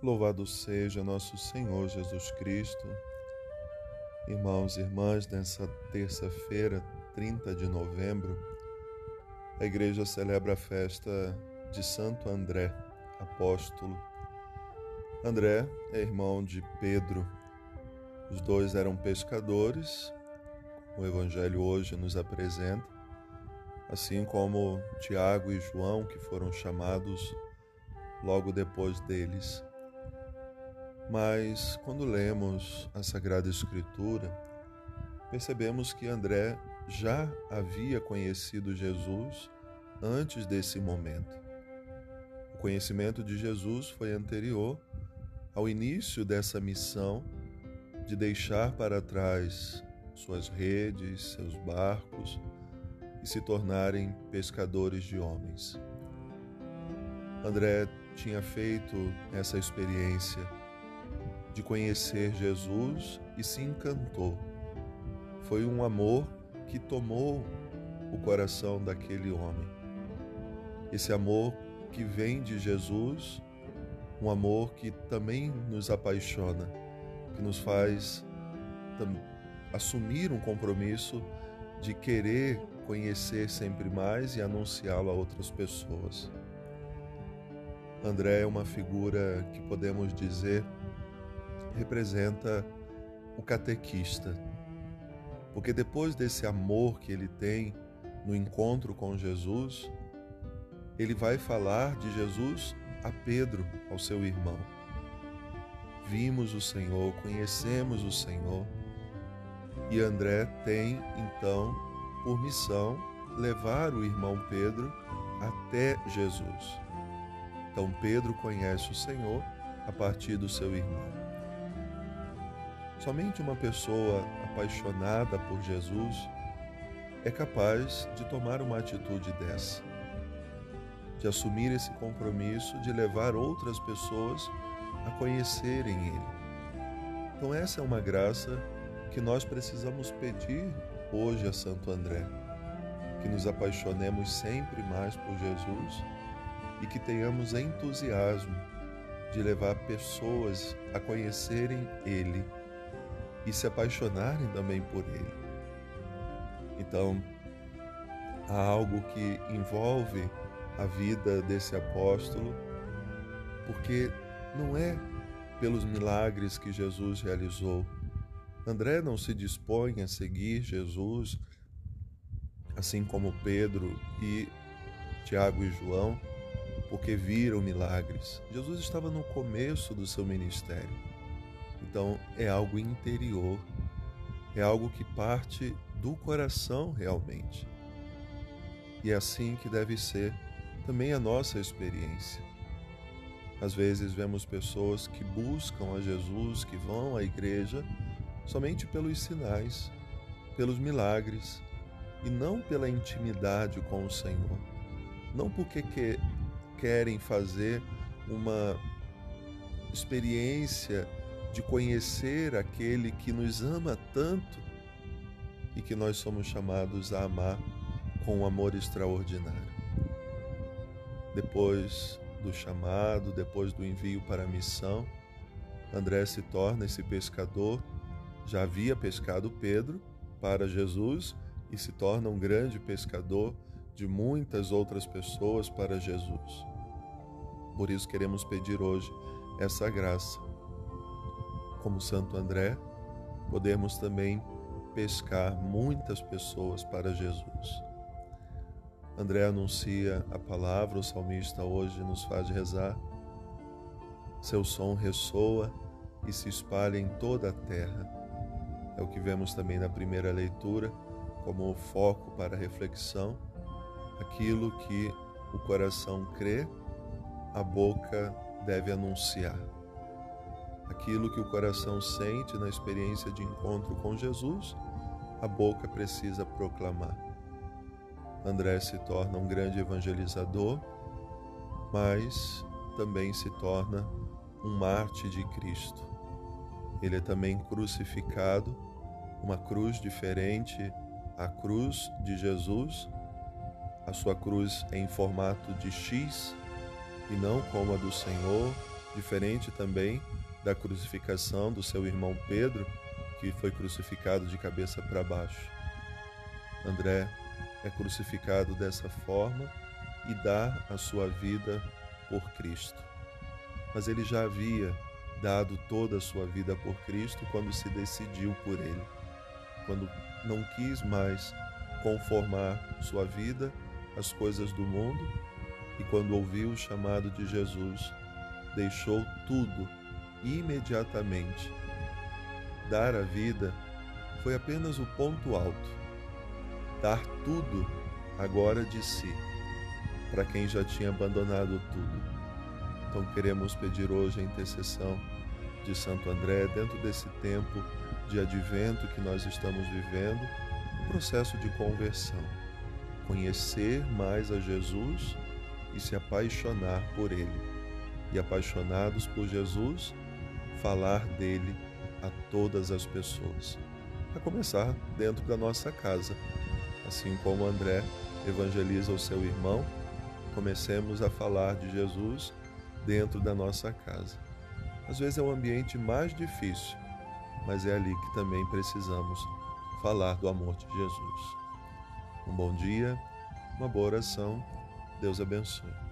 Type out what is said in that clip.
Louvado seja nosso Senhor Jesus Cristo. Irmãos e irmãs, nessa terça-feira, 30 de novembro, a igreja celebra a festa de Santo André, apóstolo. André é irmão de Pedro. Os dois eram pescadores, o evangelho hoje nos apresenta, assim como Tiago e João, que foram chamados logo depois deles. Mas quando lemos a Sagrada Escritura, percebemos que André já havia conhecido Jesus antes desse momento. O conhecimento de Jesus foi anterior ao início dessa missão de deixar para trás suas redes, seus barcos e se tornarem pescadores de homens. André tinha feito essa experiência de conhecer Jesus e se encantou. Foi um amor que tomou o coração daquele homem. Esse amor que vem de Jesus, um amor que também nos apaixona, que nos faz assumir um compromisso de querer conhecer sempre mais e anunciá-lo a outras pessoas. André é uma figura que podemos dizer representa o catequista. Porque depois desse amor que ele tem no encontro com Jesus, ele vai falar de Jesus a Pedro, ao seu irmão. Vimos o Senhor, conhecemos o Senhor. E André tem, então, por missão, levar o irmão Pedro até Jesus. Então, Pedro conhece o Senhor a partir do seu irmão. Somente uma pessoa apaixonada por Jesus é capaz de tomar uma atitude dessa, de assumir esse compromisso de levar outras pessoas a conhecerem Ele. Então, essa é uma graça que nós precisamos pedir hoje a Santo André, que nos apaixonemos sempre mais por Jesus e que tenhamos entusiasmo de levar pessoas a conhecerem Ele e se apaixonarem também por Ele. Então, há algo que envolve a vida desse apóstolo, porque não é pelos milagres que Jesus realizou. André não se dispõe a seguir Jesus, assim como Pedro e Tiago e João, porque viram milagres. Jesus estava no começo do seu ministério. Então é algo interior, é algo que parte do coração realmente. E é assim que deve ser também a nossa experiência. Às vezes vemos pessoas que buscam a Jesus, que vão à igreja somente pelos sinais, pelos milagres e não pela intimidade com o Senhor. Não porque que querem fazer uma experiência de conhecer aquele que nos ama tanto e que nós somos chamados a amar com um amor extraordinário. Depois do chamado, depois do envio para a missão, André se torna esse pescador. Já havia pescado Pedro para Jesus e se torna um grande pescador de muitas outras pessoas para Jesus. Por isso queremos pedir hoje essa graça como Santo André, podemos também pescar muitas pessoas para Jesus. André anuncia a palavra, o salmista hoje nos faz rezar. Seu som ressoa e se espalha em toda a terra. É o que vemos também na primeira leitura, como foco para reflexão. Aquilo que o coração crê, a boca deve anunciar aquilo que o coração sente na experiência de encontro com Jesus, a boca precisa proclamar. André se torna um grande evangelizador, mas também se torna um mártir de Cristo. Ele é também crucificado, uma cruz diferente à cruz de Jesus. A sua cruz é em formato de X e não como a do Senhor, diferente também da crucificação do seu irmão Pedro, que foi crucificado de cabeça para baixo. André é crucificado dessa forma e dá a sua vida por Cristo. Mas ele já havia dado toda a sua vida por Cristo quando se decidiu por ele, quando não quis mais conformar sua vida às coisas do mundo e quando ouviu o chamado de Jesus, deixou tudo imediatamente. Dar a vida foi apenas o ponto alto. Dar tudo agora de si, para quem já tinha abandonado tudo. Então queremos pedir hoje a intercessão de Santo André dentro desse tempo de advento que nós estamos vivendo, um processo de conversão. Conhecer mais a Jesus e se apaixonar por Ele. E apaixonados por Jesus, falar dele a todas as pessoas. A começar dentro da nossa casa. Assim como André evangeliza o seu irmão, comecemos a falar de Jesus dentro da nossa casa. Às vezes é o ambiente mais difícil, mas é ali que também precisamos falar do amor de Jesus. Um bom dia, uma boa oração. Deus abençoe.